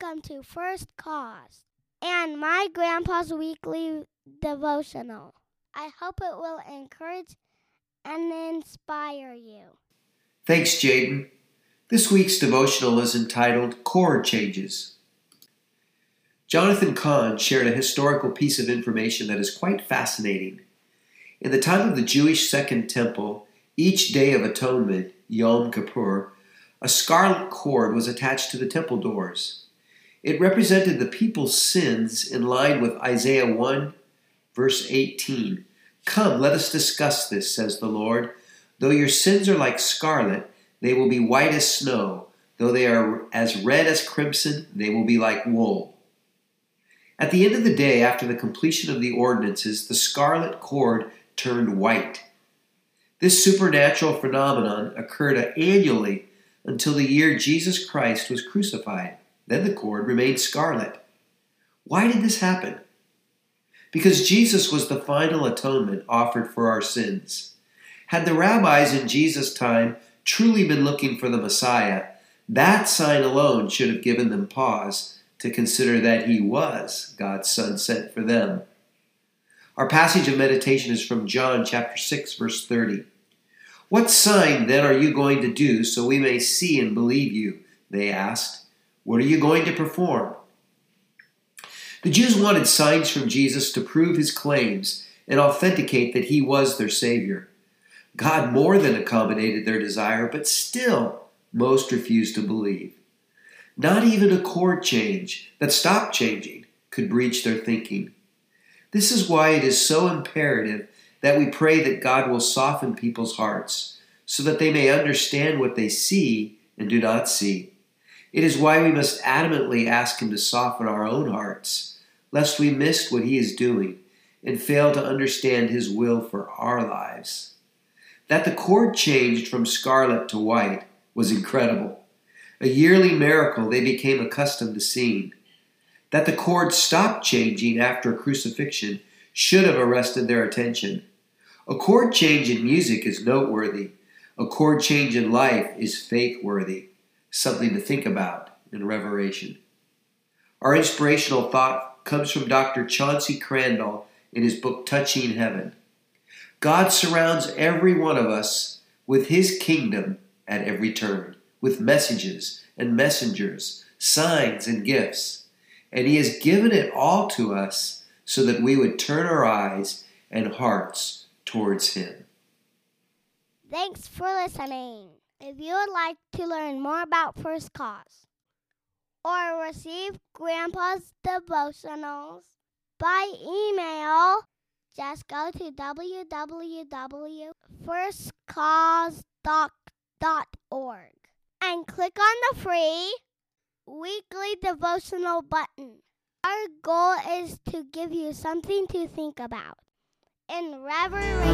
welcome to First Cause and my grandpa's weekly devotional. I hope it will encourage and inspire you. Thanks, Jaden. This week's devotional is entitled Chord Changes. Jonathan Cahn shared a historical piece of information that is quite fascinating. In the time of the Jewish Second Temple, each day of atonement, Yom Kippur, a scarlet cord was attached to the temple doors. It represented the people's sins in line with Isaiah 1, verse 18. Come, let us discuss this, says the Lord. Though your sins are like scarlet, they will be white as snow. Though they are as red as crimson, they will be like wool. At the end of the day, after the completion of the ordinances, the scarlet cord turned white. This supernatural phenomenon occurred annually until the year Jesus Christ was crucified. Then the cord remained scarlet. Why did this happen? Because Jesus was the final atonement offered for our sins. Had the rabbis in Jesus' time truly been looking for the Messiah, that sign alone should have given them pause to consider that he was God's Son sent for them. Our passage of meditation is from John chapter 6 verse 30. What sign then are you going to do so we may see and believe you? They asked. What are you going to perform? The Jews wanted signs from Jesus to prove his claims and authenticate that he was their Savior. God more than accommodated their desire, but still most refused to believe. Not even a chord change that stopped changing could breach their thinking. This is why it is so imperative that we pray that God will soften people's hearts so that they may understand what they see and do not see. It is why we must adamantly ask Him to soften our own hearts, lest we miss what He is doing and fail to understand His will for our lives. That the cord changed from scarlet to white was incredible. A yearly miracle they became accustomed to seeing. That the cord stopped changing after a crucifixion should have arrested their attention. A chord change in music is noteworthy. A chord change in life is faith worthy, something to think about in Revelation. Our inspirational thought comes from Dr. Chauncey Crandall in his book Touching Heaven. God surrounds every one of us with his kingdom at every turn, with messages and messengers, signs and gifts. And he has given it all to us so that we would turn our eyes and hearts towards Him. Thanks for listening. If you would like to learn more about First Cause or receive Grandpa's devotionals by email, just go to www.firstcause.org and click on the free weekly devotional button. Our goal is to give you something to think about in reverence.